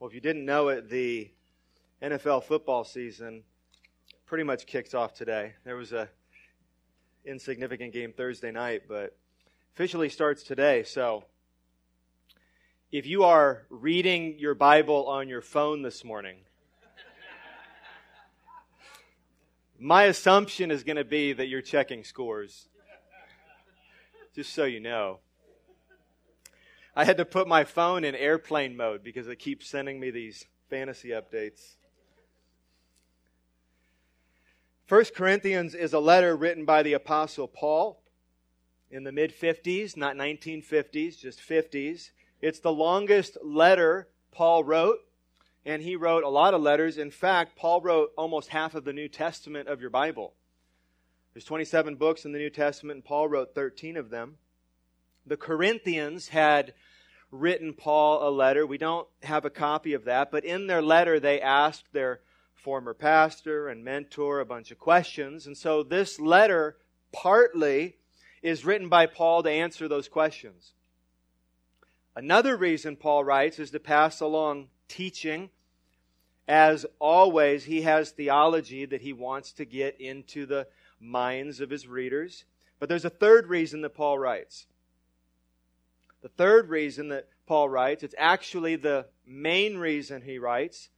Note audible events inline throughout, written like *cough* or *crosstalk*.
Well, if you didn't know it, the NFL football season pretty much kicks off today. There was a insignificant game Thursday night, but officially starts today. So, if you are reading your Bible on your phone this morning, my assumption is going to be that you're checking scores. Just so you know. I had to put my phone in airplane mode because it keeps sending me these fantasy updates. First Corinthians is a letter written by the Apostle Paul in the mid 50s, not 1950s, just 50s. It's the longest letter Paul wrote, and he wrote a lot of letters. In fact, Paul wrote almost half of the New Testament of your Bible. There's 27 books in the New Testament, and Paul wrote 13 of them. The Corinthians had written Paul a letter. We don't have a copy of that, but in their letter, they asked their former pastor and mentor a bunch of questions. And so this letter partly is written by Paul to answer those questions. Another reason Paul writes is to pass along teaching. As always, he has theology that he wants to get into the minds of his readers. But there's a third reason that Paul writes. The third reason that Paul writes, it's actually the main reason he writes,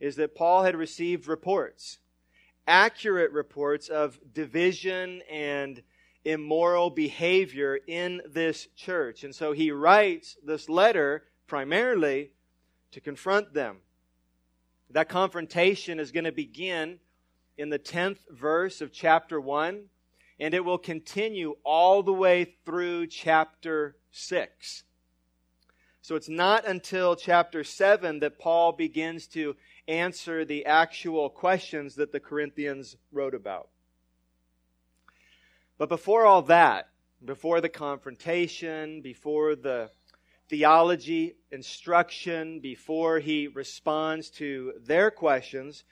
is that Paul had received reports, accurate reports of division and immoral behavior in this church. And so he writes this letter primarily to confront them. That confrontation is going to begin in the 10th verse of chapter 1, and it will continue all the way through chapter 6. So it's not until chapter 7 that Paul begins to answer the actual questions that the Corinthians wrote about. But before all that, before the confrontation, before the theology instruction, before he responds to their questions,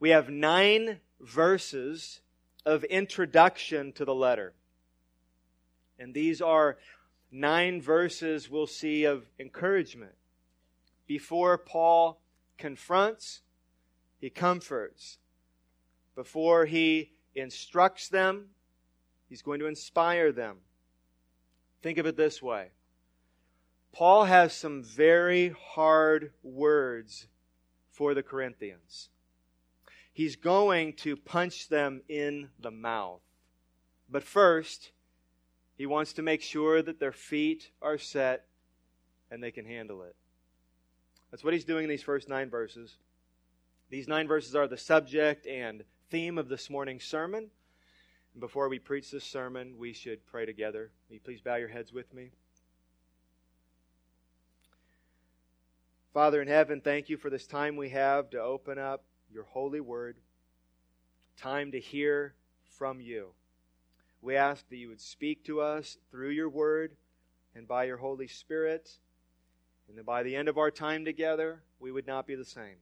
we have nine verses of introduction to the letter. And these are nine verses we'll see of encouragement. Before Paul confronts, he comforts. Before he instructs them, he's going to inspire them. Think of it this way Paul has some very hard words for the Corinthians. He's going to punch them in the mouth. But first, he wants to make sure that their feet are set and they can handle it. That's what he's doing in these first nine verses. These nine verses are the subject and theme of this morning's sermon. And before we preach this sermon, we should pray together. Will you please bow your heads with me? Father in heaven, thank you for this time we have to open up your holy word, time to hear from you. We ask that you would speak to us through your word and by your Holy Spirit, and that by the end of our time together, we would not be the same.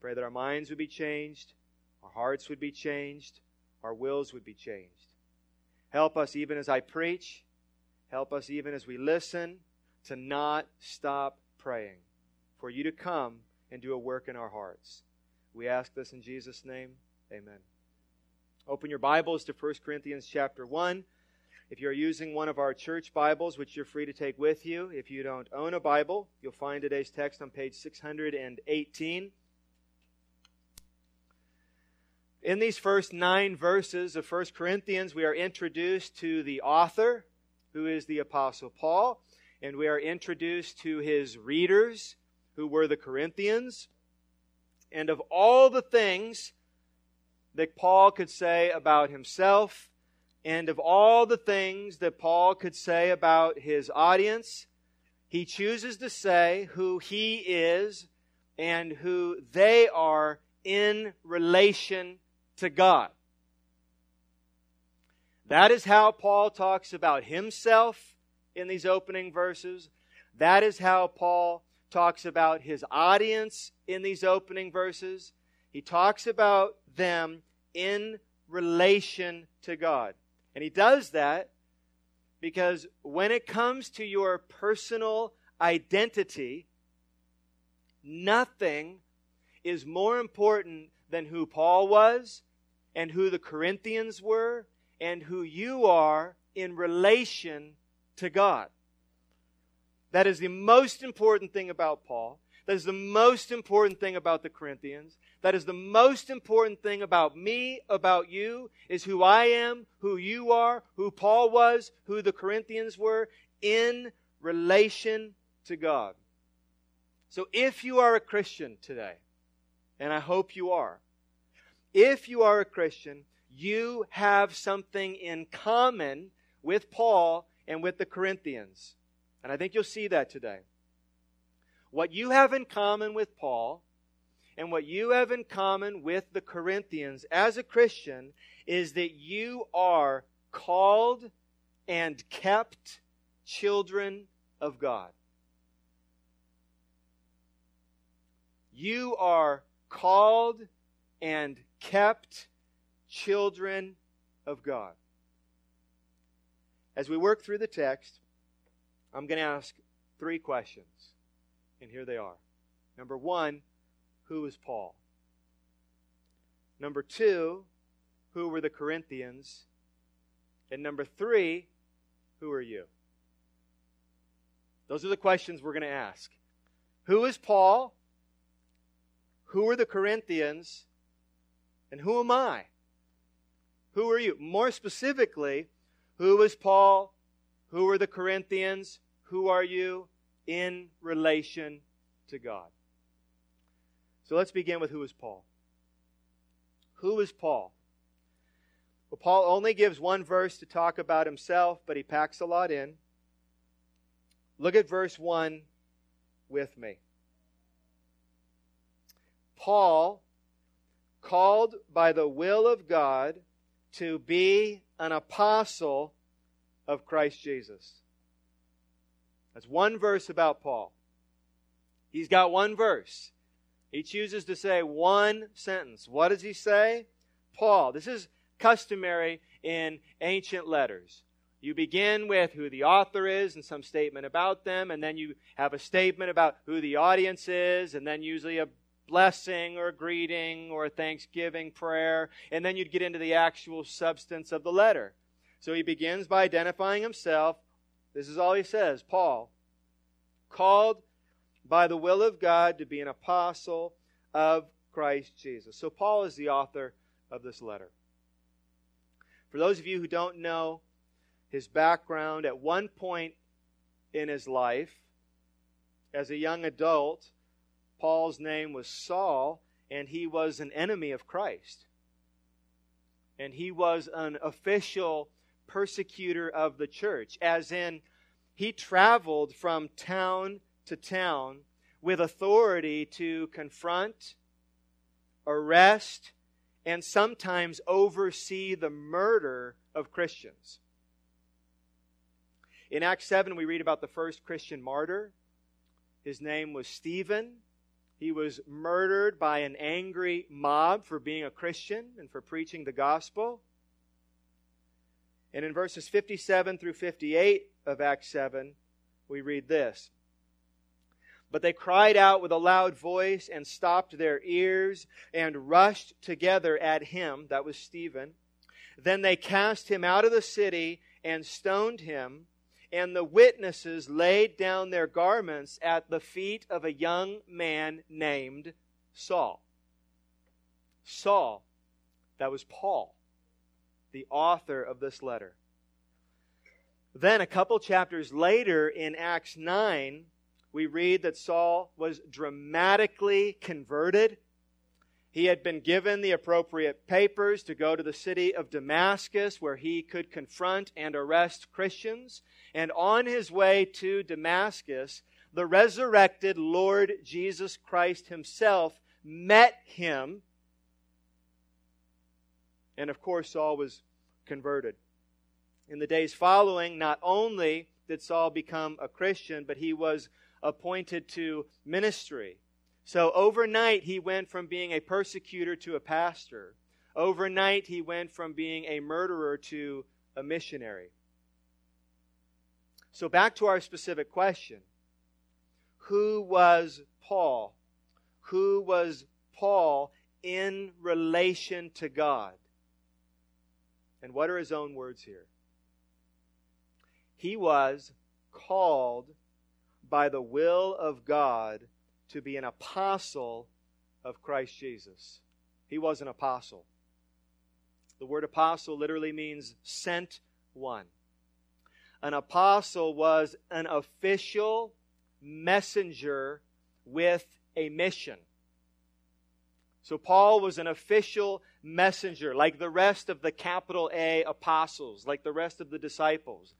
Pray that our minds would be changed, our hearts would be changed, our wills would be changed. Help us even as I preach, help us even as we listen to not stop praying for you to come and do a work in our hearts. We ask this in Jesus' name. Amen. Open your Bibles to 1 Corinthians chapter 1. If you're using one of our church Bibles, which you're free to take with you, if you don't own a Bible, you'll find today's text on page 618. In these first nine verses of 1 Corinthians, we are introduced to the author, who is the Apostle Paul, and we are introduced to his readers, who were the Corinthians. And of all the things that Paul could say about himself and of all the things that Paul could say about his audience, he chooses to say who he is and who they are in relation to God. That is how Paul talks about himself in these opening verses. That is how Paul talks about his audience in these opening verses. He talks about them in relation to God. And he does that because when it comes to your personal identity, Nothing is more important than who Paul was and who the Corinthians were and who you are in relation to God. That is the most important thing about Paul. That is the most important thing about the Corinthians. That is the most important thing about me, about you, is who I am, who you are, who Paul was, who the Corinthians were, in relation to God. So if you are a Christian today, and I hope you are, if you are a Christian, you have something in common with Paul and with the Corinthians. And I think you'll see that today. What you have in common with Paul and what you have in common with the Corinthians as a Christian is that you are called and kept children of God. You are called and kept children of God. As we work through the text, I'm going to ask three questions. And here they are. Number one, who is Paul? Number two, who were the Corinthians? And number three, who are you? Those are the questions we're going to ask. Who is Paul? Who are the Corinthians? And who am I? Who are you? More specifically, who is Paul? Who are the Corinthians? Who are you in relation to God? So let's begin with who is Paul. Who is Paul? Well, Paul only gives one verse to talk about himself, but he packs a lot in. Look at verse 1 with me. Paul, called by the will of God to be an apostle of Christ Jesus. That's one verse about Paul. He's got one verse. He chooses to say one sentence. What does he say? Paul. This is customary in ancient letters. You begin with who the author is and some statement about them, and then you have a statement about who the audience is, and then usually a blessing or a greeting or a thanksgiving prayer, and then you'd get into the actual substance of the letter. So he begins by identifying himself. This is all he says Paul, called by the will of God to be an apostle of Christ Jesus. So Paul is the author of this letter. For those of you who don't know his background, at one point in his life, as a young adult, Paul's name was Saul, and he was an enemy of Christ. And he was an official persecutor of the church, as in, he traveled from town to town with authority to confront, arrest, and sometimes oversee the murder of Christians. In Acts 7, we read about the first Christian martyr. His name was Stephen. He was murdered by an angry mob for being a Christian and for preaching the gospel. And in verses 57 through 58 of Acts 7, we read this. But they cried out with a loud voice and stopped their ears and rushed together at him, that was Stephen. Then they cast him out of the city and stoned him and the witnesses laid down their garments at the feet of a young man named Saul. Saul, that was Paul, the author of this letter. Then, a couple chapters later in Acts 9, we read that Saul was dramatically converted he had been given the appropriate papers to go to the city of Damascus where he could confront and arrest Christians. And on his way to Damascus, the resurrected Lord Jesus Christ himself met him. And of course, Saul was converted. In the days following, not only did Saul become a Christian, but he was appointed to ministry. So overnight, he went from being a persecutor to a pastor. Overnight, he went from being a murderer to a missionary. So back to our specific question Who was Paul? who was Paul in relation to God? And what are his own words here? He was called by the will of God to be an apostle of Christ Jesus. He was an apostle. The word apostle literally means sent one. An apostle was an official messenger with a mission. So Paul was an official messenger, like the rest of the capital A apostles, like the rest of the disciples.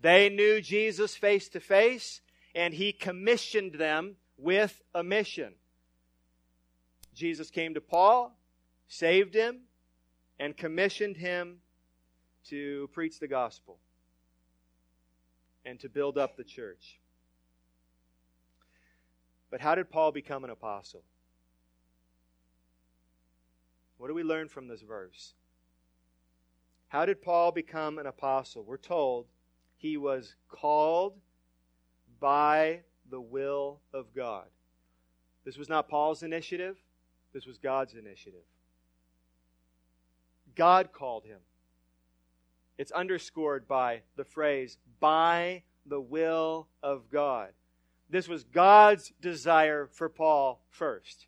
They knew Jesus face to face, and he commissioned them with a mission. Jesus came to Paul, saved him, and commissioned him to preach the gospel and to build up the church. But how did Paul become an apostle? What do we learn from this verse? How did Paul become an apostle? We're told he was called by the will of God. This was not Paul's initiative, this was God's initiative. God called him. It's underscored by the phrase, by the will of God. This was God's desire for Paul first.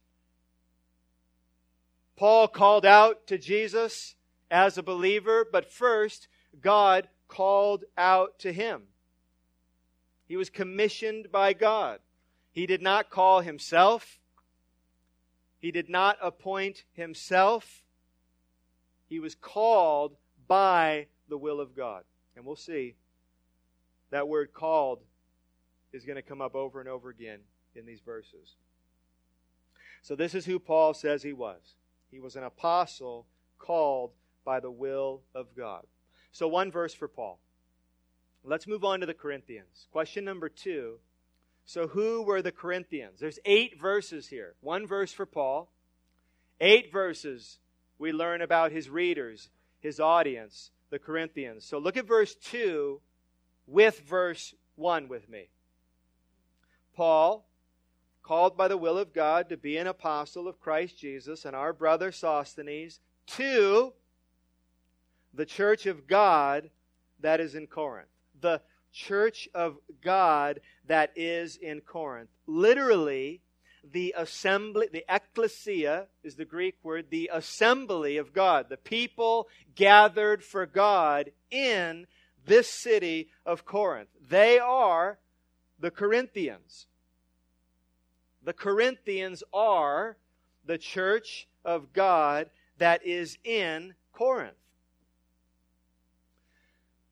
Paul called out to Jesus as a believer, but first, God called out to him. He was commissioned by God. He did not call himself. He did not appoint himself. He was called by the will of God. And we'll see that word called is going to come up over and over again in these verses. So, this is who Paul says he was. He was an apostle called by the will of God. So, one verse for Paul. Let's move on to the Corinthians. Question number two. So, who were the Corinthians? There's eight verses here. One verse for Paul. Eight verses we learn about his readers, his audience, the Corinthians. So, look at verse 2 with verse 1 with me. Paul, called by the will of God to be an apostle of Christ Jesus, and our brother Sosthenes, to the church of God that is in Corinth the church of God that is in Corinth. Literally, the assembly, the ecclesia is the Greek word, the assembly of God, the people gathered for God in this city of Corinth. They are the Corinthians. The Corinthians are the church of God that is in Corinth.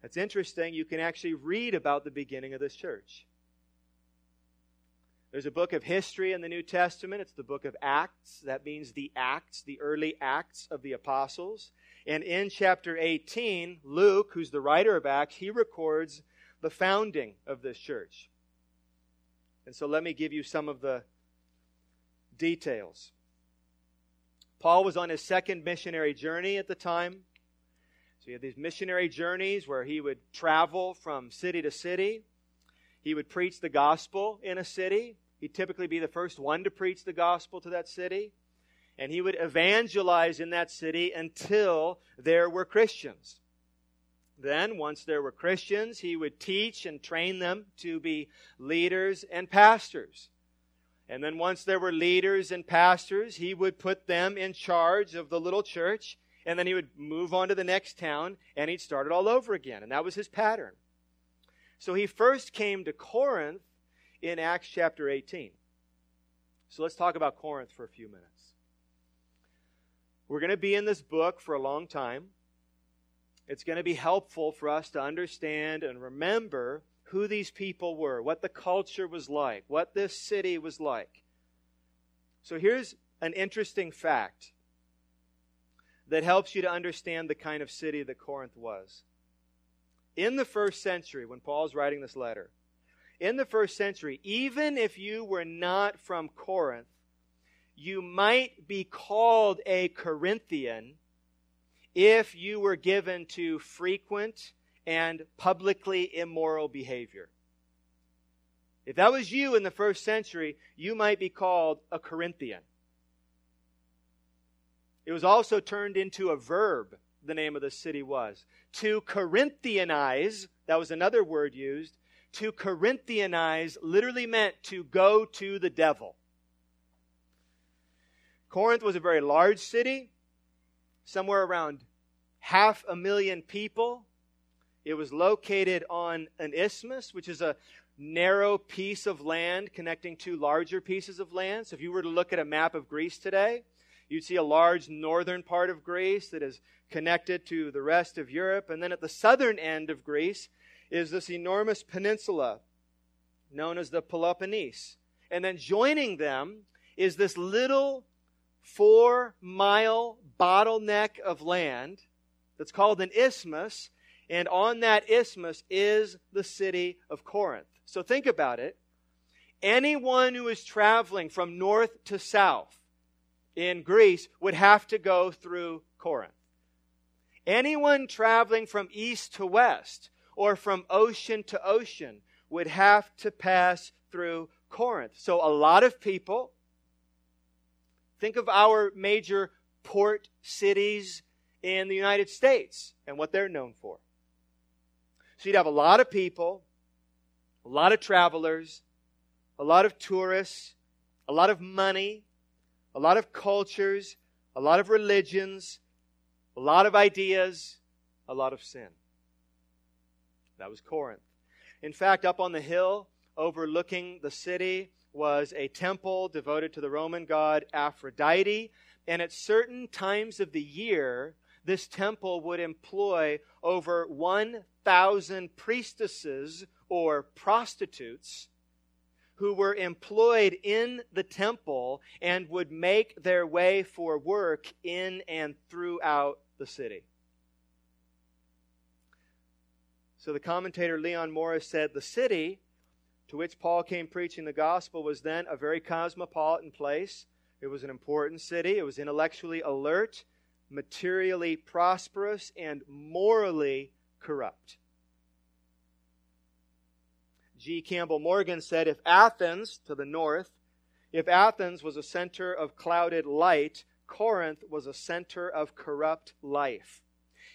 That's interesting. You can actually read about the beginning of this church. There's a book of history in the New Testament. It's the book of Acts. That means the Acts, the early Acts of the Apostles. And in chapter 18, Luke, who's the writer of Acts, he records the founding of this church. And so let me give you some of the details. Paul was on his second missionary journey at the time. So he had these missionary journeys where he would travel from city to city. He would preach the gospel in a city. He'd typically be the first one to preach the gospel to that city. And he would evangelize in that city until there were Christians. Then, once there were Christians, he would teach and train them to be leaders and pastors. And then, once there were leaders and pastors, he would put them in charge of the little church and then he would move on to the next town and he'd start it all over again. And that was his pattern. So he first came to Corinth in Acts chapter 18. So let's talk about Corinth for a few minutes. We're going to be in this book for a long time. It's going to be helpful for us to understand and remember who these people were, what the culture was like, what this city was like. So here's an interesting fact that helps you to understand the kind of city that Corinth was. In the first century, when Paul's writing this letter, in the first century, even if you were not from Corinth, you might be called a Corinthian if you were given to frequent and publicly immoral behavior. If that was you in the first century, you might be called a Corinthian. It was also turned into a verb, the name of the city was. To Corinthianize, that was another word used. To Corinthianize literally meant to go to the devil. Corinth was a very large city, somewhere around half a million people. It was located on an isthmus, which is a narrow piece of land connecting two larger pieces of land. So if you were to look at a map of Greece today, you'd see a large northern part of Greece that is connected to the rest of Europe. And then at the southern end of Greece is this enormous peninsula known as the Peloponnese. And then joining them is this little four mile bottleneck of land that's called an isthmus. And on that isthmus is the city of Corinth. So think about it. Anyone who is traveling from north to south in Greece would have to go through Corinth. Anyone traveling from east to west or from ocean to ocean would have to pass through Corinth. So a lot of people, think of our major port cities in the United States and what they're known for. So you'd have a lot of people a lot of travelers, a lot of tourists, a lot of money, a lot of cultures, a lot of religions, a lot of ideas, a lot of sin. That was Corinth. In fact, up on the hill overlooking the city was a temple devoted to the Roman god Aphrodite. And at certain times of the year, this temple would employ over 1,000 priestesses or prostitutes who were employed in the temple and would make their way for work in and throughout the city. So the commentator Leon Morris said the city to which Paul came preaching the gospel was then a very cosmopolitan place. It was an important city. It was intellectually alert, materially prosperous, and morally corrupt. G. Campbell Morgan said if Athens, to the north, if Athens was a center of clouded light, Corinth was a center of corrupt life.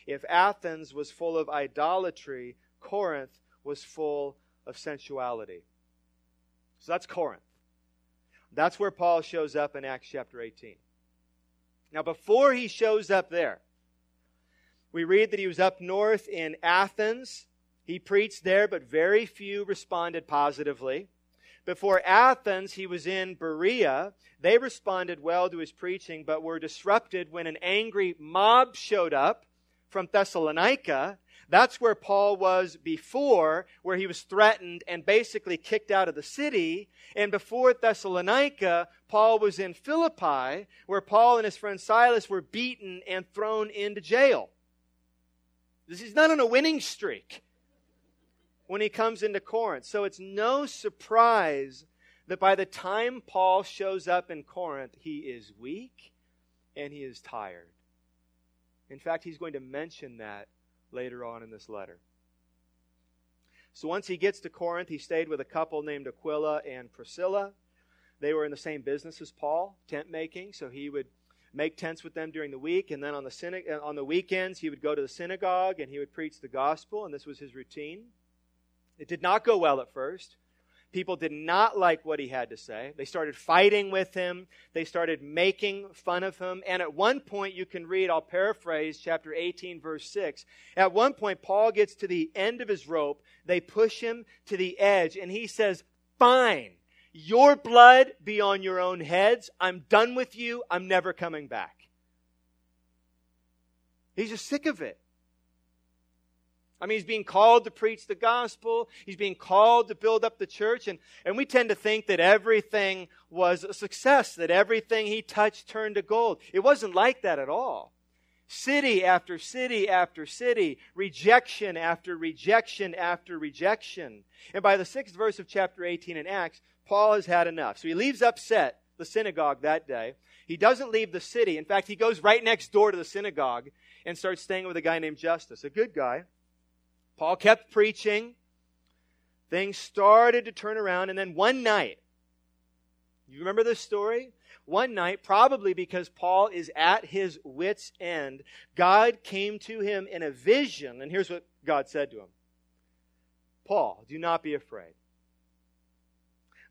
If Athens was full of idolatry, Corinth was full of sensuality. So that's Corinth. That's where Paul shows up in Acts chapter 18. Now, before he shows up there, we read that he was up north in Athens he preached there, but very few responded positively. Before Athens, he was in Berea. They responded well to his preaching, but were disrupted when an angry mob showed up from Thessalonica. That's where Paul was before, where he was threatened and basically kicked out of the city. And before Thessalonica, Paul was in Philippi, where Paul and his friend Silas were beaten and thrown into jail. This is not on a winning streak when he comes into Corinth. So it's no surprise that by the time Paul shows up in Corinth, he is weak and he is tired. In fact, he's going to mention that later on in this letter. So once he gets to Corinth, he stayed with a couple named Aquila and Priscilla. They were in the same business as Paul, tent making, so he would make tents with them during the week, and then on the, on the weekends, he would go to the synagogue and he would preach the gospel, and this was his routine. It did not go well at first. People did not like what he had to say. They started fighting with him. They started making fun of him. And at one point, you can read, I'll paraphrase chapter 18, verse 6. At one point, Paul gets to the end of his rope. They push him to the edge, and he says, Fine, your blood be on your own heads. I'm done with you. I'm never coming back. He's just sick of it. I mean, he's being called to preach the gospel. He's being called to build up the church. And, and we tend to think that everything was a success, that everything he touched turned to gold. It wasn't like that at all. City after city after city, rejection after rejection after rejection. And by the sixth verse of chapter 18 in Acts, Paul has had enough. So he leaves upset the synagogue that day. He doesn't leave the city. In fact, he goes right next door to the synagogue and starts staying with a guy named Justus, a good guy Paul kept preaching. things started to turn around, and then one night, you remember this story? One night, probably because Paul is at his wits' end, God came to him in a vision, and here's what God said to him Paul, do not be afraid.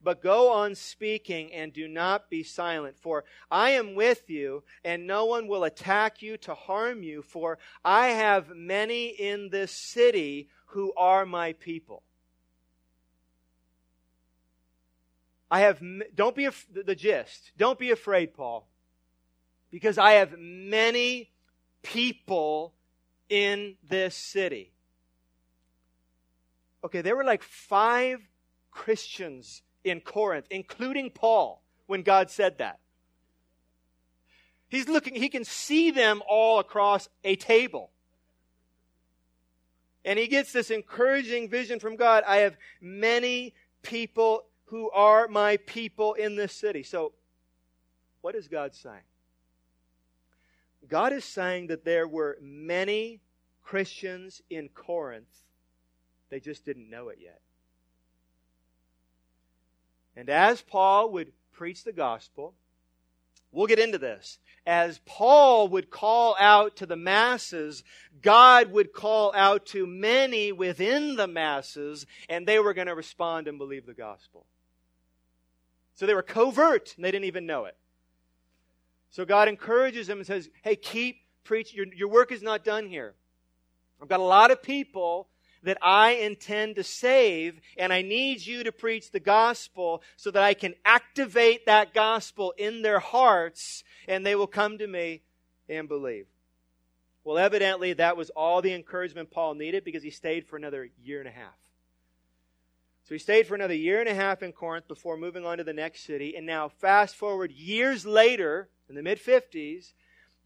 But go on speaking and do not be silent, for I am with you, and no one will attack you to harm you, for I have many in this city who are my people. I have, don't be, the gist, don't be afraid, Paul, because I have many people in this city. Okay, there were like five Christians in Corinth, including Paul, when God said that. He's looking, he can see them all across a table. And he gets this encouraging vision from God. I have many people who are my people in this city. So, what is God saying? God is saying that there were many Christians in Corinth, they just didn't know it yet. And as Paul would preach the gospel, we'll get into this. As Paul would call out to the masses, God would call out to many within the masses, and they were going to respond and believe the gospel. So they were covert and they didn't even know it. So God encourages them and says, Hey, keep preaching. Your, your work is not done here. I've got a lot of people that I intend to save, and I need you to preach the gospel so that I can activate that gospel in their hearts and they will come to me and believe. Well, evidently, that was all the encouragement Paul needed because he stayed for another year and a half. So he stayed for another year and a half in Corinth before moving on to the next city. And now, fast forward years later, in the mid 50s,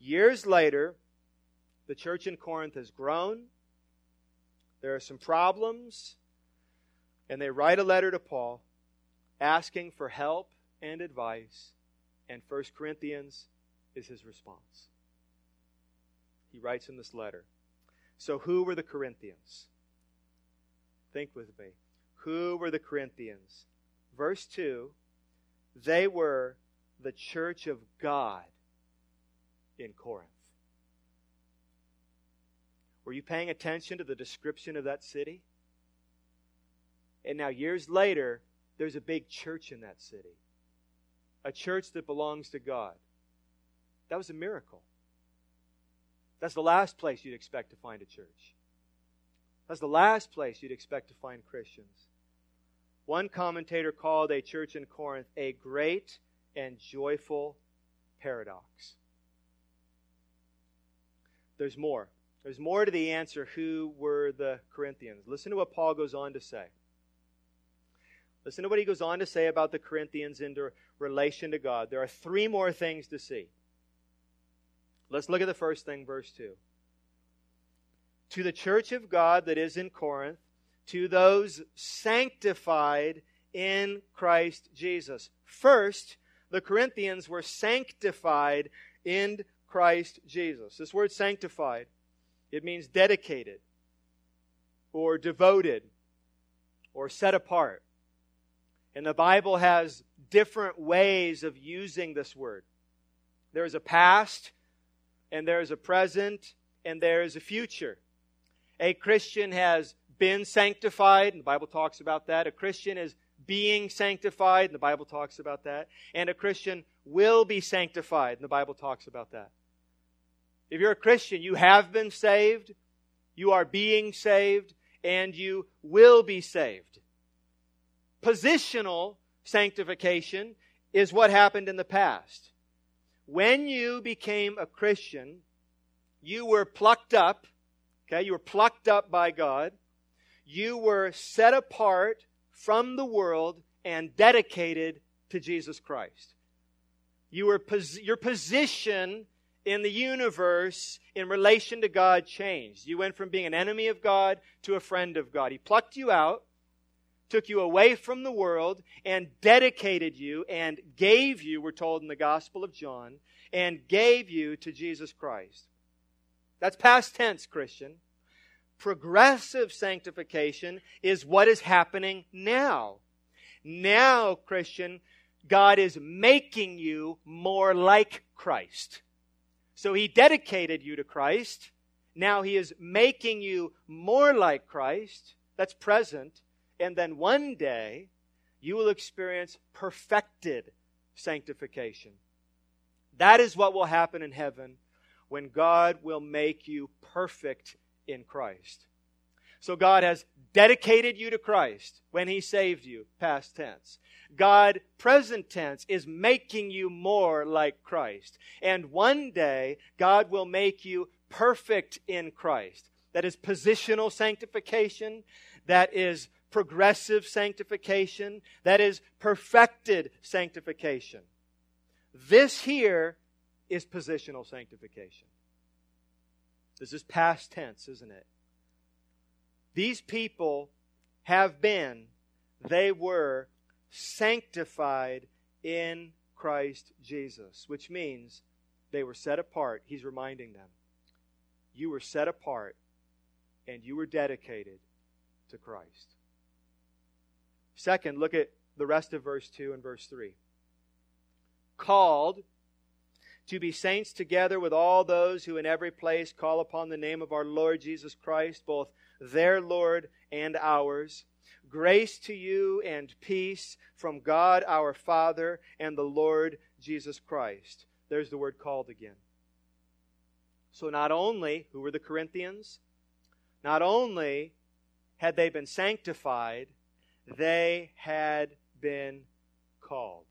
years later, the church in Corinth has grown. There are some problems. And they write a letter to Paul asking for help and advice. And 1 Corinthians is his response. He writes in this letter. So, who were the Corinthians? Think with me. Who were the Corinthians? Verse 2 they were the church of God in Corinth. Were you paying attention to the description of that city? And now, years later, there's a big church in that city, a church that belongs to God. That was a miracle. That's the last place you'd expect to find a church. That's the last place you'd expect to find Christians. One commentator called a church in Corinth a great and joyful paradox. There's more. There's more to the answer who were the Corinthians. Listen to what Paul goes on to say. Listen to what he goes on to say about the Corinthians in relation to God. There are three more things to see. Let's look at the first thing, verse 2. To the church of God that is in Corinth, to those sanctified in Christ Jesus. First, the Corinthians were sanctified in Christ Jesus. This word sanctified, it means dedicated or devoted or set apart. And the Bible has different ways of using this word. There's a past, and there's a present, and there's a future. A Christian has been sanctified, and the Bible talks about that. A Christian is being sanctified, and the Bible talks about that. And a Christian will be sanctified, and the Bible talks about that. If you're a Christian, you have been saved, you are being saved, and you will be saved. Positional sanctification is what happened in the past. When you became a Christian, you were plucked up, okay? You were plucked up by God you were set apart from the world and dedicated to Jesus Christ. You were, your position in the universe in relation to God changed. You went from being an enemy of God to a friend of God. He plucked you out, took you away from the world, and dedicated you and gave you, we're told in the Gospel of John, and gave you to Jesus Christ. That's past tense, Christian. progressive sanctification is what is happening now. Now, Christian, God is making you more like Christ. So he dedicated you to Christ. Now he is making you more like Christ. That's present. And then one day, you will experience perfected sanctification. That is what will happen in heaven when God will make you perfect in Christ. So God has dedicated you to Christ when He saved you, past tense. God, present tense, is making you more like Christ. And one day, God will make you perfect in Christ. That is positional sanctification. That is progressive sanctification. That is perfected sanctification. This here is positional sanctification. This is past tense, isn't it? These people have been, they were sanctified in Christ Jesus, which means they were set apart. He's reminding them. You were set apart and you were dedicated to Christ. Second, look at the rest of verse 2 and verse 3. Called to be saints together with all those who in every place call upon the name of our Lord Jesus Christ, both their Lord and ours. Grace to you and peace from God our Father and the Lord Jesus Christ. There's the word called again. So, not only, who were the Corinthians? Not only had they been sanctified, they had been called.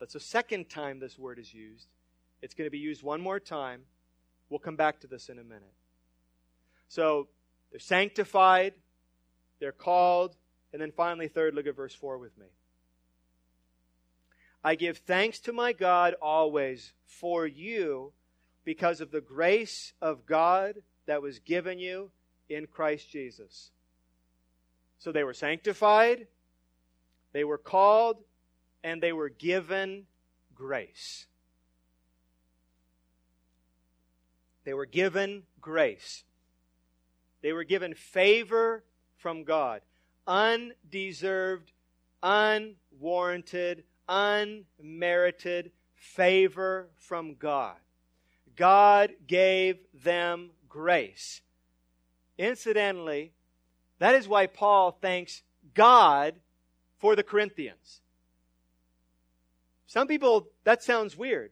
That's the second time this word is used. It's going to be used one more time. We'll come back to this in a minute. So they're sanctified, they're called, and then finally, third, look at verse 4 with me. I give thanks to my God always for you because of the grace of God that was given you in Christ Jesus. So they were sanctified, they were called, and they were given grace. They were given grace. They were given favor from God. Undeserved, unwarranted, unmerited favor from God. God gave them grace. Incidentally, that is why Paul thanks God for the Corinthians. Some people, that sounds weird.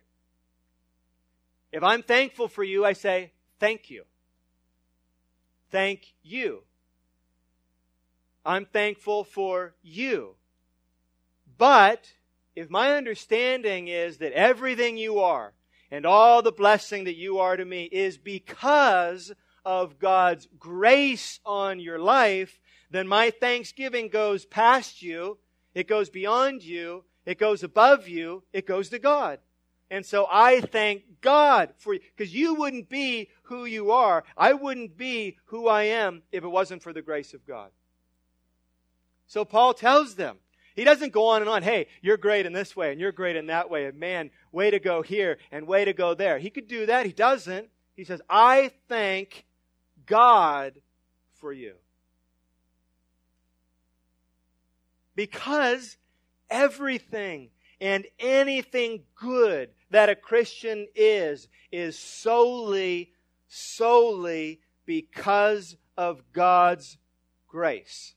If I'm thankful for you, I say, thank you. Thank you. I'm thankful for you. But if my understanding is that everything you are and all the blessing that you are to me is because of God's grace on your life, then my thanksgiving goes past you, it goes beyond you, it goes above you, it goes to God. And so I thank God for you, because you wouldn't be who you are. I wouldn't be who I am if it wasn't for the grace of God. So Paul tells them, he doesn't go on and on, hey, you're great in this way and you're great in that way, and man, way to go here and way to go there. He could do that. He doesn't. He says, I thank God for you. Because everything and anything good that a Christian is, is solely, solely because of God's grace.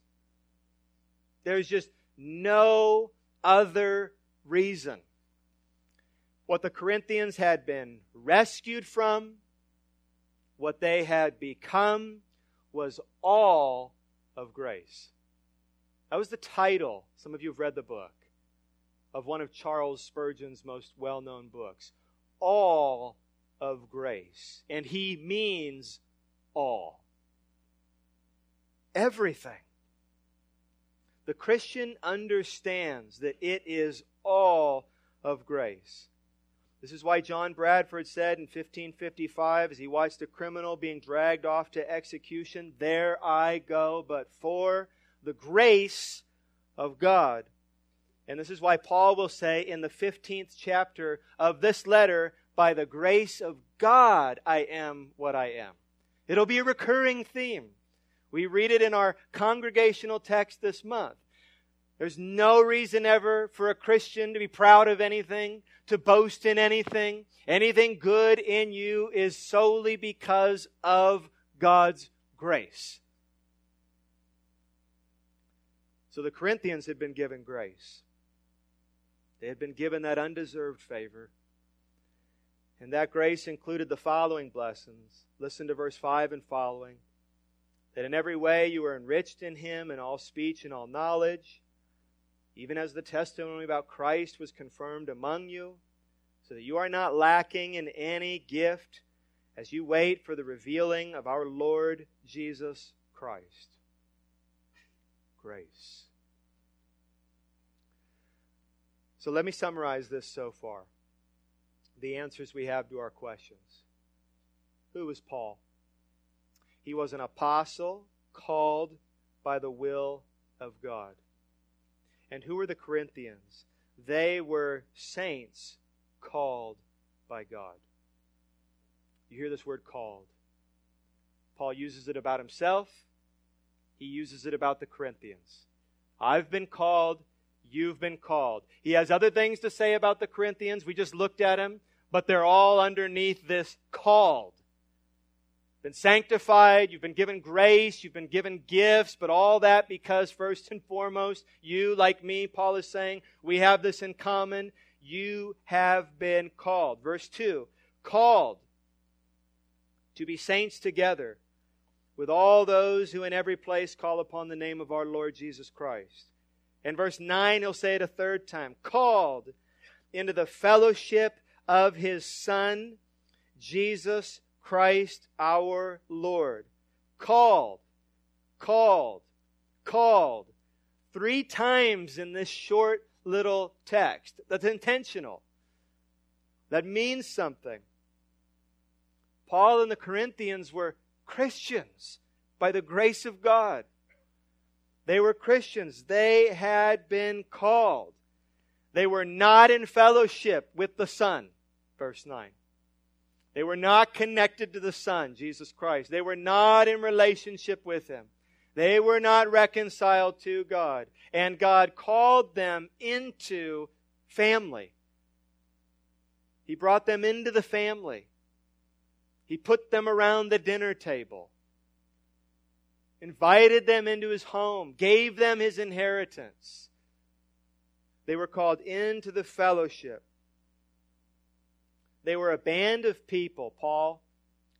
There's just no other reason. What the Corinthians had been rescued from, what they had become was all of grace. That was the title. Some of you have read the book of one of Charles Spurgeon's most well known books. All of grace. And he means all. Everything. The Christian understands that it is all of grace. This is why John Bradford said in 1555, as he watched a criminal being dragged off to execution, There I go, but for the grace of God. And this is why Paul will say in the 15th chapter of this letter, By the grace of God I am what I am. It'll be a recurring theme. We read it in our congregational text this month. There's no reason ever for a Christian to be proud of anything, to boast in anything. Anything good in you is solely because of God's grace. So the Corinthians had been given grace. They had been given that undeserved favor. And that grace included the following blessings. Listen to verse 5 and following. That in every way you are enriched in him in all speech and all knowledge, even as the testimony about Christ was confirmed among you, so that you are not lacking in any gift as you wait for the revealing of our Lord Jesus Christ. Grace. So let me summarize this so far. The answers we have to our questions. Who was Paul? He was an apostle called by the will of God. And who were the Corinthians? They were saints called by God. You hear this word called. Paul uses it about himself, he uses it about the Corinthians. I've been called You've been called. He has other things to say about the Corinthians. We just looked at him, but they're all underneath this called. Been sanctified, you've been given grace, you've been given gifts, but all that because, first and foremost, you, like me, Paul is saying, we have this in common. You have been called. Verse 2 called to be saints together with all those who in every place call upon the name of our Lord Jesus Christ. In verse 9, he'll say it a third time called into the fellowship of his Son, Jesus Christ our Lord. Called, called, called. Three times in this short little text. That's intentional. That means something. Paul and the Corinthians were Christians by the grace of God. They were Christians. They had been called. They were not in fellowship with the Son. Verse 9. They were not connected to the Son, Jesus Christ. They were not in relationship with Him. They were not reconciled to God. And God called them into family. He brought them into the family. He put them around the dinner table invited them into his home, gave them his inheritance. They were called into the fellowship. They were a band of people, Paul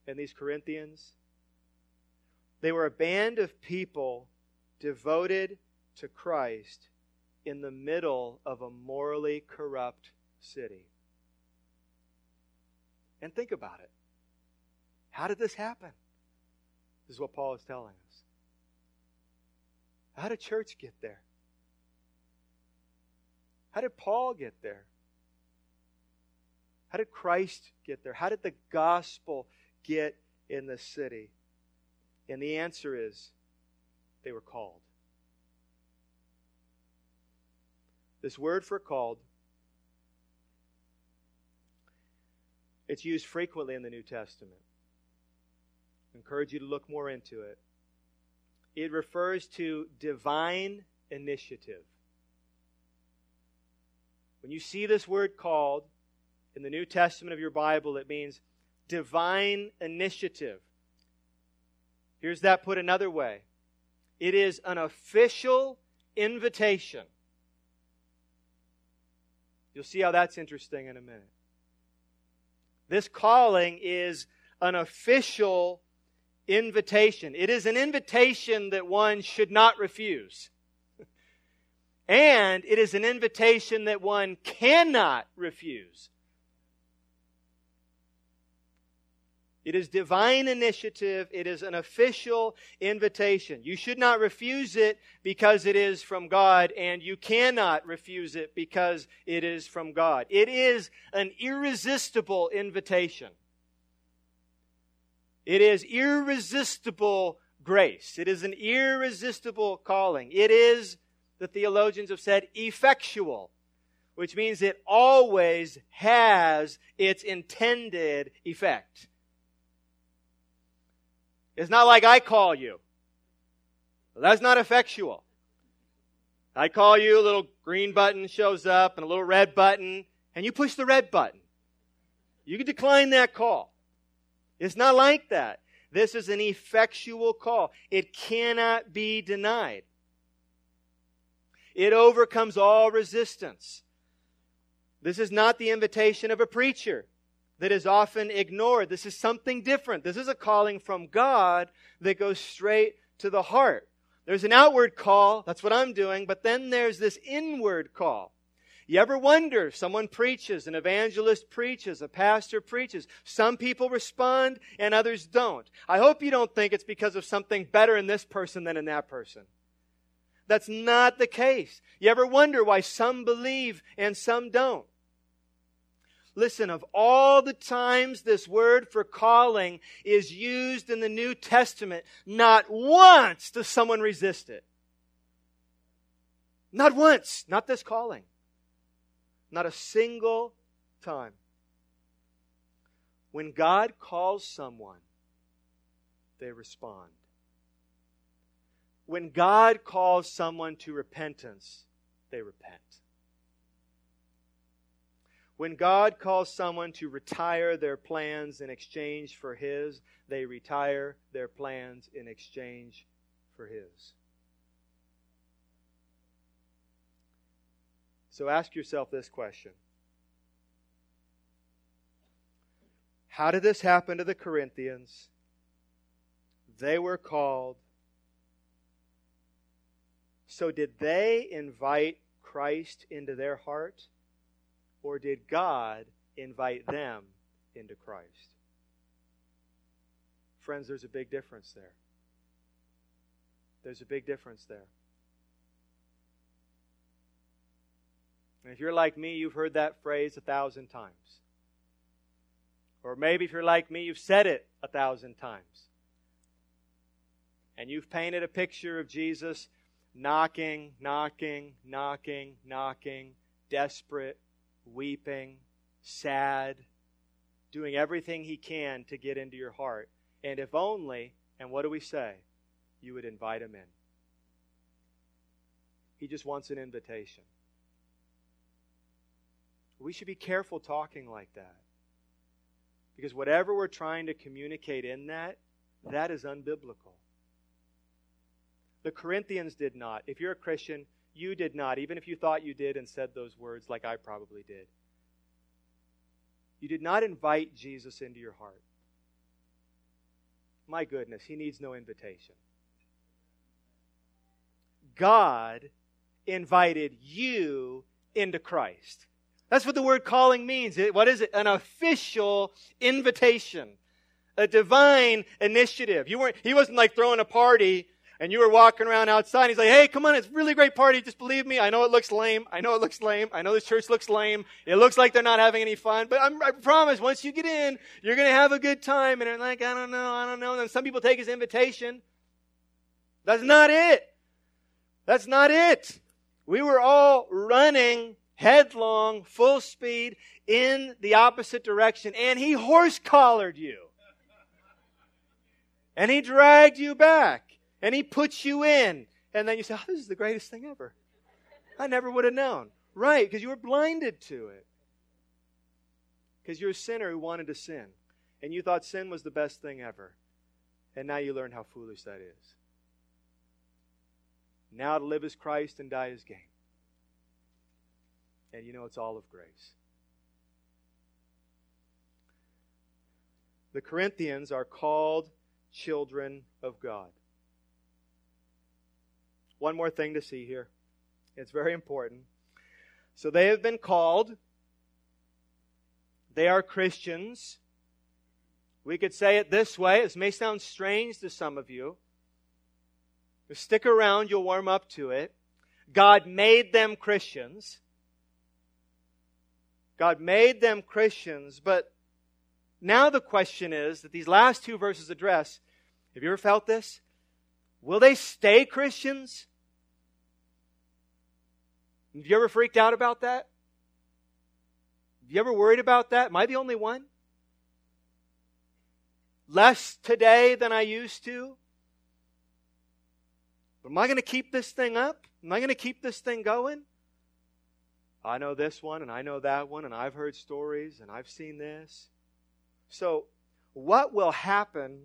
and these Corinthians. They were a band of people devoted to Christ in the middle of a morally corrupt city. And think about it. How did this happen? This is what Paul is telling us. How did church get there? How did Paul get there? How did Christ get there? How did the gospel get in the city? And the answer is they were called. This word for called, it's used frequently in the New Testament. I encourage you to look more into it it refers to divine initiative. When you see this word called in the New Testament of your Bible, it means divine initiative. Here's that put another way it is an official invitation. You'll see how that's interesting in a minute. This calling is an official invitation. It is an invitation that one should not refuse. *laughs* and it is an invitation that one cannot refuse. It is divine initiative. It is an official invitation. You should not refuse it because it is from God, and you cannot refuse it because it is from God. It is an irresistible invitation. It is irresistible grace. It is an irresistible calling. It is, the theologians have said, effectual, which means it always has its intended effect. It's not like I call you. That's not effectual. I call you, a little green button shows up and a little red button, and you push the red button. You can decline that call. It's not like that. This is an effectual call. It cannot be denied. It overcomes all resistance. This is not the invitation of a preacher that is often ignored. This is something different. This is a calling from God that goes straight to the heart. There's an outward call, that's what I'm doing, but then there's this inward call. You ever wonder, someone preaches, an evangelist preaches, a pastor preaches. Some people respond and others don't. I hope you don't think it's because of something better in this person than in that person. That's not the case. You ever wonder why some believe and some don't? Listen, of all the times this word for calling is used in the New Testament, not once does someone resist it. Not once. Not this calling. Not a single time. When God calls someone, they respond. When God calls someone to repentance, they repent. When God calls someone to retire their plans in exchange for His, they retire their plans in exchange for His. So ask yourself this question How did this happen to the Corinthians? They were called. So, did they invite Christ into their heart? Or did God invite them into Christ? Friends, there's a big difference there. There's a big difference there. And if you're like me, you've heard that phrase a thousand times. Or maybe if you're like me, you've said it a thousand times. And you've painted a picture of Jesus knocking, knocking, knocking, knocking, desperate, weeping, sad, doing everything he can to get into your heart. And if only, and what do we say? You would invite him in. He just wants an invitation. We should be careful talking like that. Because whatever we're trying to communicate in that, that is unbiblical. The Corinthians did not. If you're a Christian, you did not, even if you thought you did and said those words like I probably did. You did not invite Jesus into your heart. My goodness, he needs no invitation. God invited you into Christ. That's what the word calling means. what is it? An official invitation, a divine initiative. You weren't, he wasn't like throwing a party and you were walking around outside, and he's like, hey, come on, it's a really great party. Just believe me. I know it looks lame. I know it looks lame. I know this church looks lame. It looks like they're not having any fun. But I'm, i promise, once you get in, you're going to have a good time. And they're like, I don't know, I don't know. And then some people take his invitation. That's not it. That's not it. We were all running headlong, full speed in the opposite direction, and he horse collared you. And he dragged you back and he puts you in. And then you say, oh, this is the greatest thing ever. I never would have known. Right, because you were blinded to it. Because you're a sinner who wanted to sin. And you thought sin was the best thing ever. And now you learn how foolish that is. Now to live as Christ and die as gain. And you know it's all of grace. The Corinthians are called children of God. One more thing to see here. It's very important. So they have been called. They are Christians. We could say it this way. This may sound strange to some of you. But stick around, you'll warm up to it. God made them Christians. God made them Christians, but now the question is that these last two verses address have you ever felt this? Will they stay Christians? Have you ever freaked out about that? Have you ever worried about that? Am I the only one? less today than I used to. But am I going to keep this thing up? Am I going to keep this thing going? I know this one and I know that one and I've heard stories and I've seen this. So, what will happen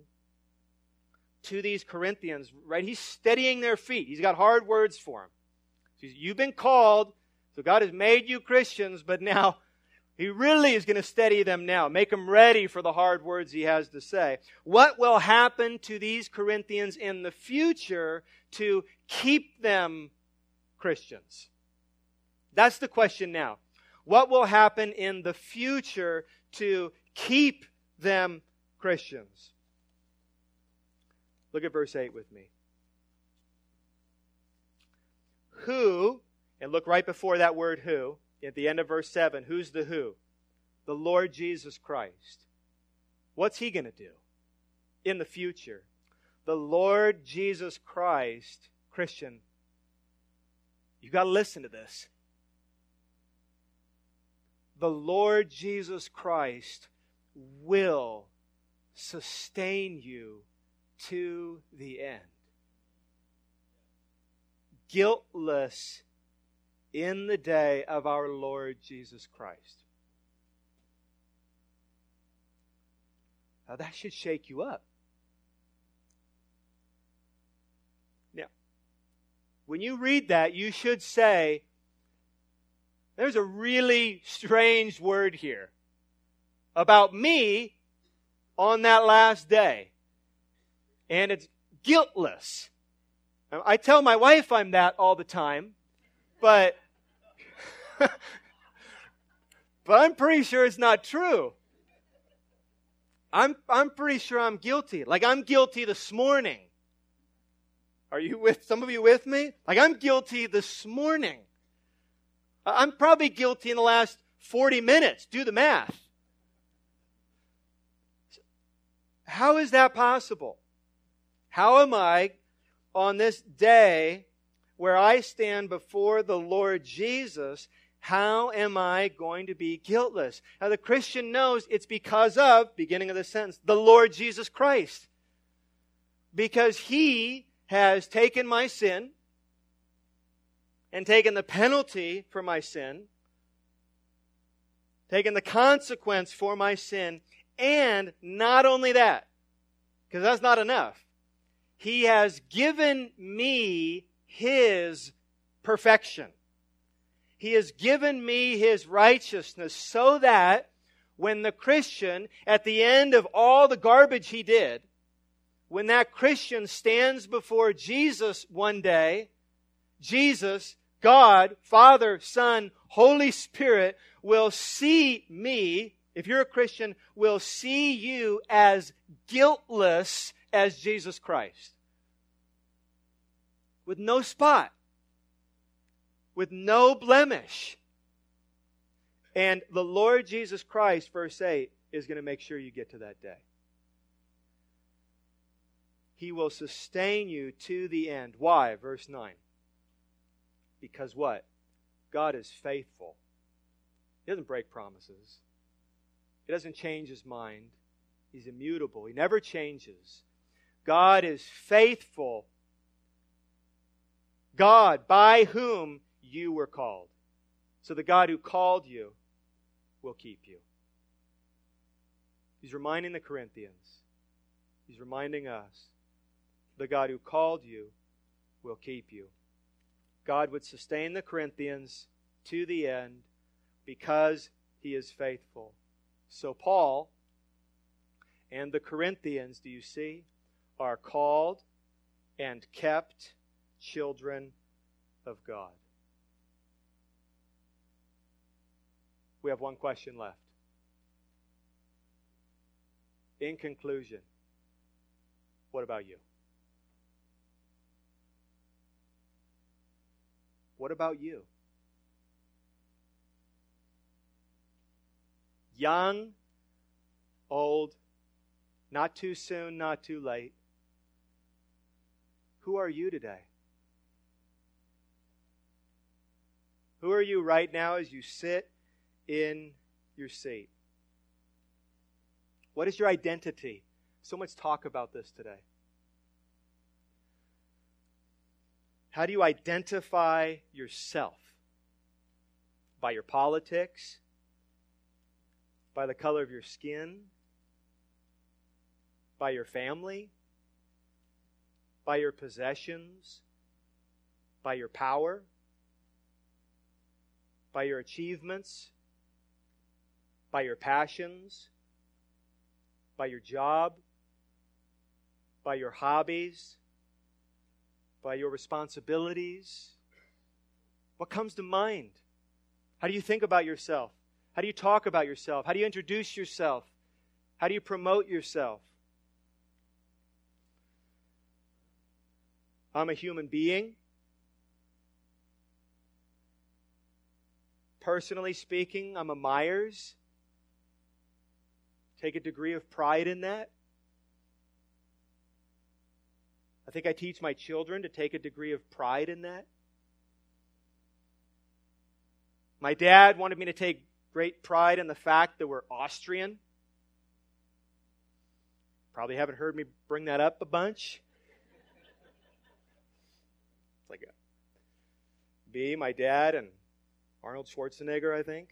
to these Corinthians, right? He's steadying their feet. He's got hard words for them. You've been called, so God has made you Christians, but now *laughs* He really is going to steady them now, make them ready for the hard words He has to say. What will happen to these Corinthians in the future to keep them Christians? That's the question now. What will happen in the future to keep them Christians? Look at verse 8 with me. Who, and look right before that word who, at the end of verse 7, who's the who? The Lord Jesus Christ. What's he going to do in the future? The Lord Jesus Christ, Christian, you've got to listen to this. The Lord Jesus Christ will sustain you to the end. Guiltless in the day of our Lord Jesus Christ. Now that should shake you up. Now, when you read that, you should say, there's a really strange word here about me on that last day and it's guiltless. I tell my wife I'm that all the time, but *laughs* but I'm pretty sure it's not true. I'm I'm pretty sure I'm guilty. Like I'm guilty this morning. Are you with some of you with me? Like I'm guilty this morning. I'm probably guilty in the last 40 minutes. Do the math. How is that possible? How am I on this day where I stand before the Lord Jesus? How am I going to be guiltless? Now, the Christian knows it's because of, beginning of the sentence, the Lord Jesus Christ. Because he has taken my sin and taken the penalty for my sin, taken the consequence for my sin, and not only that, because that's not enough. He has given me His perfection. He has given me His righteousness so that when the Christian, at the end of all the garbage he did, when that Christian stands before Jesus one day, Jesus, God, Father, Son, Holy Spirit will see me, if you're a Christian, will see you as guiltless as Jesus Christ. With no spot, with no blemish. And the Lord Jesus Christ, verse 8, is going to make sure you get to that day. He will sustain you to the end. Why? Verse 9. Because what? God is faithful. He doesn't break promises. He doesn't change his mind. He's immutable. He never changes. God is faithful. God, by whom you were called. So the God who called you will keep you. He's reminding the Corinthians. He's reminding us. The God who called you will keep you. God would sustain the Corinthians to the end because he is faithful. So, Paul and the Corinthians, do you see? Are called and kept children of God. We have one question left. In conclusion, what about you? What about you? Young, old, not too soon, not too late. Who are you today? Who are you right now as you sit in your seat? What is your identity So much talk about this today. How do you identify yourself? By your politics? By the color of your skin? By your family? By your possessions? By your power? By your achievements? By your passions? By your job? By your hobbies? By your responsibilities? What comes to mind? How do you think about yourself? How do you talk about yourself? How do you introduce yourself? How do you promote yourself? I'm a human being. Personally speaking, I'm a Myers. Take a degree of pride in that. I think I teach my children to take a degree of pride in that. My dad wanted me to take great pride in the fact that we're Austrian. Probably haven't heard me bring that up a bunch. It's like a B, my dad, and Arnold Schwarzenegger, I think.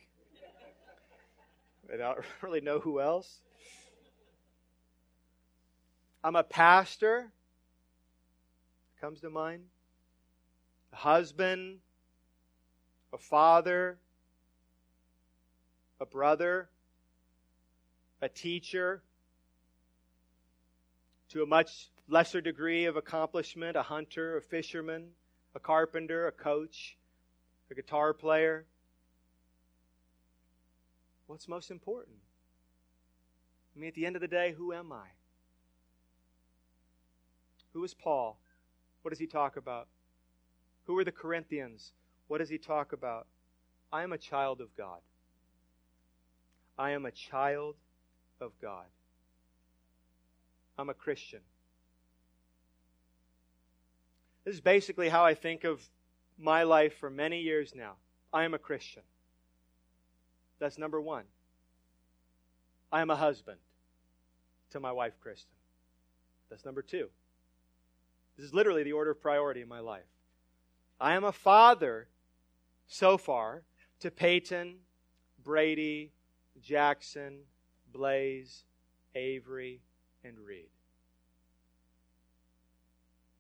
I don't *laughs* really know who else. I'm a pastor. Comes to mind. A husband, a father, a brother, a teacher, to a much lesser degree of accomplishment, a hunter, a fisherman, a carpenter, a coach, a guitar player. What's most important? I mean, at the end of the day, who am I? Who is Paul? What does he talk about? Who are the Corinthians? What does he talk about? I am a child of God. I am a child of God. I'm a Christian. This is basically how I think of my life for many years now. I am a Christian. That's number one. I am a husband to my wife, Kristen. That's number two. This is literally the order of priority in my life. I am a father so far to Peyton, Brady, Jackson, Blaze, Avery, and Reed.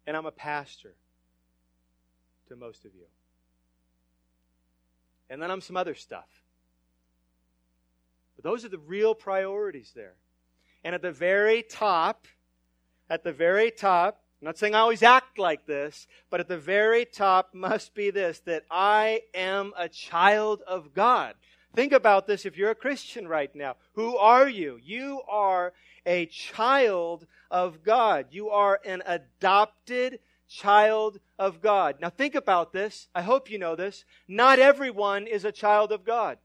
And I'm a pastor to most of you. And then I'm some other stuff. But those are the real priorities there. And at the very top, at the very top, I'm not saying I always act like this, but at the very top must be this that I am a child of God. Think about this if you're a Christian right now. Who are you? You are a child of God. You are an adopted child of God. Now think about this. I hope you know this. Not everyone is a child of God.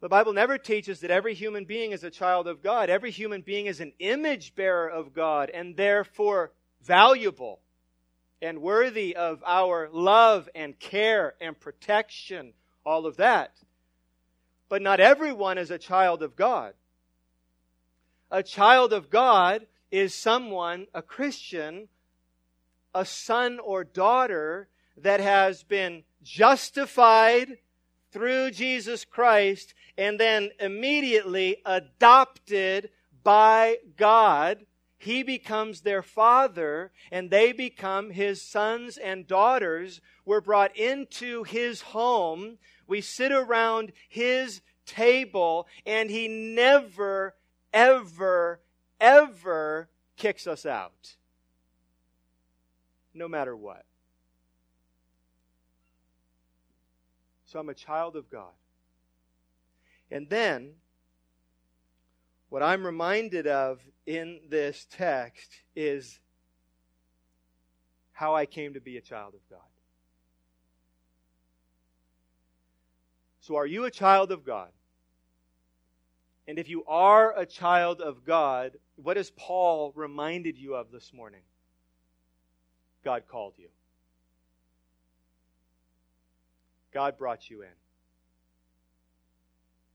The Bible never teaches that every human being is a child of God. Every human being is an image bearer of God and therefore valuable and worthy of our love and care and protection, all of that. But not everyone is a child of God. A child of God is someone, a Christian, a son or daughter that has been justified through Jesus Christ and then immediately adopted by God he becomes their father and they become his sons and daughters. We're brought into his home. We sit around his table and he never, ever, ever kicks us out. No matter what. So I'm a child of God. And then what I'm reminded of in this text is how I came to be a child of God. So, are you a child of God? And if you are a child of God, what has Paul reminded you of this morning? God called you. God brought you in.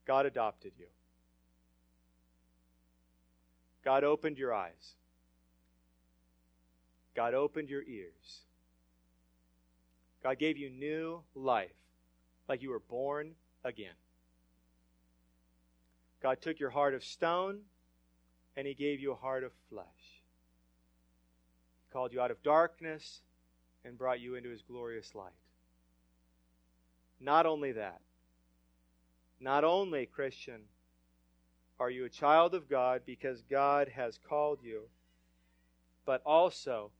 God adopted you. God opened your eyes. God opened your ears. God gave you new life, like you were born again. God took your heart of stone and He gave you a heart of flesh. He called you out of darkness and brought you into His glorious light. Not only that, not only, Christian, are you a child of God because God has called you, but also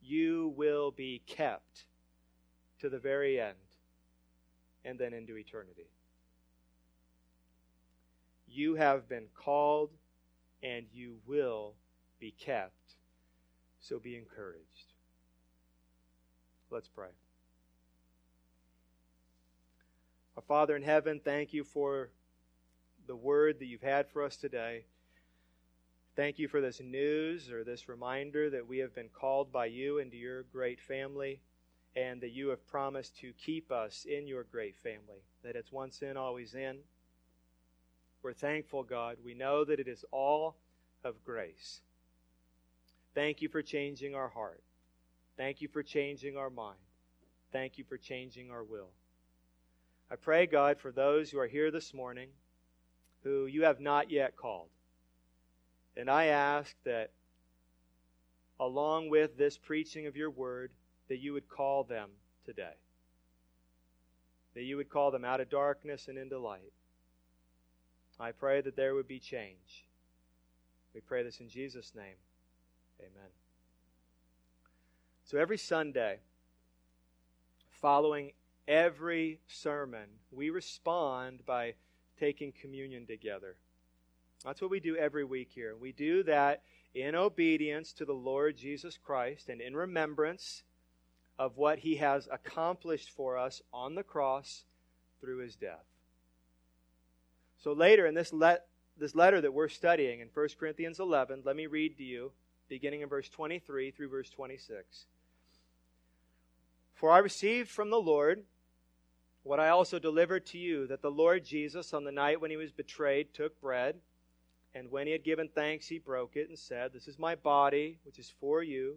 you will be kept to the very end and then into eternity. You have been called and you will be kept. So be encouraged. Let's pray. Our Father in heaven, thank you for the word that you've had for us today. Thank you for this news or this reminder that we have been called by you into your great family and that you have promised to keep us in your great family, that it's once in, always in. We're thankful, God. We know that it is all of grace. Thank you for changing our heart. Thank you for changing our mind. Thank you for changing our will. I pray, God, for those who are here this morning who you have not yet called. And I ask that along with this preaching of your word, that you would call them today. That you would call them out of darkness and into light. I pray that there would be change. We pray this in Jesus' name. Amen. So every Sunday, following every sermon, we respond by taking communion together. That's what we do every week here. We do that in obedience to the Lord Jesus Christ and in remembrance of what he has accomplished for us on the cross through his death. So later in this, let, this letter that we're studying in 1 Corinthians 11, let me read to you, beginning in verse 23 through verse 26. For I received from the Lord what I also delivered to you, that the Lord Jesus, on the night when he was betrayed, took bread, and when he had given thanks, he broke it and said, This is my body, which is for you.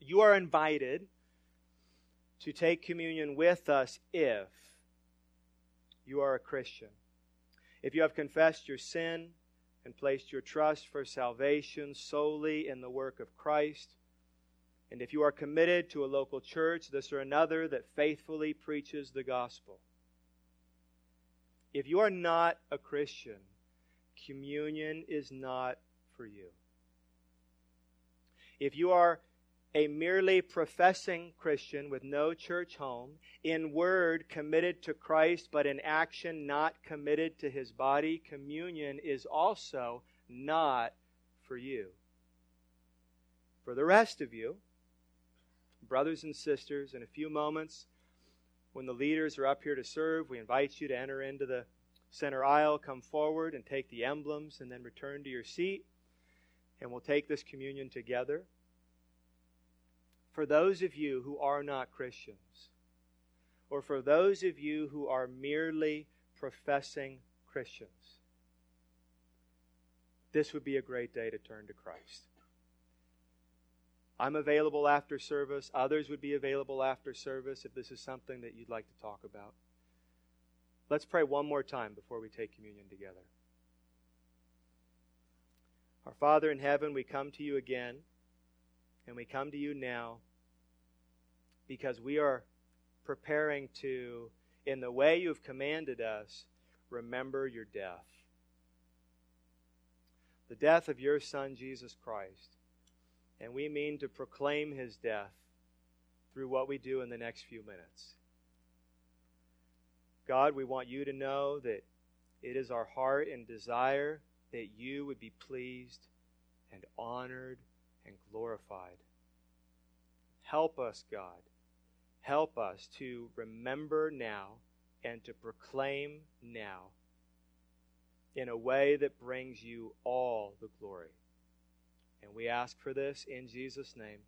you are invited to take communion with us if you are a Christian. If you have confessed your sin and placed your trust for salvation solely in the work of Christ, and if you are committed to a local church, this or another that faithfully preaches the gospel. If you are not a Christian, communion is not for you. If you are a merely professing Christian with no church home, in word committed to Christ, but in action not committed to his body, communion is also not for you. For the rest of you, brothers and sisters, in a few moments, when the leaders are up here to serve, we invite you to enter into the center aisle, come forward and take the emblems, and then return to your seat. And we'll take this communion together for those of you who are not Christians, or for those of you who are merely professing Christians, this would be a great day to turn to Christ. I'm available after service. Others would be available after service if this is something that you'd like to talk about. Let's pray one more time before we take communion together. Our Father in heaven, we come to you again. And we come to you now because we are preparing to, in the way you've commanded us, remember your death. The death of your Son, Jesus Christ. And we mean to proclaim his death through what we do in the next few minutes. God, we want you to know that it is our heart and desire that you would be pleased and honored and glorified. Help us, God. Help us to remember now and to proclaim now in a way that brings you all the glory. And we ask for this in Jesus' name.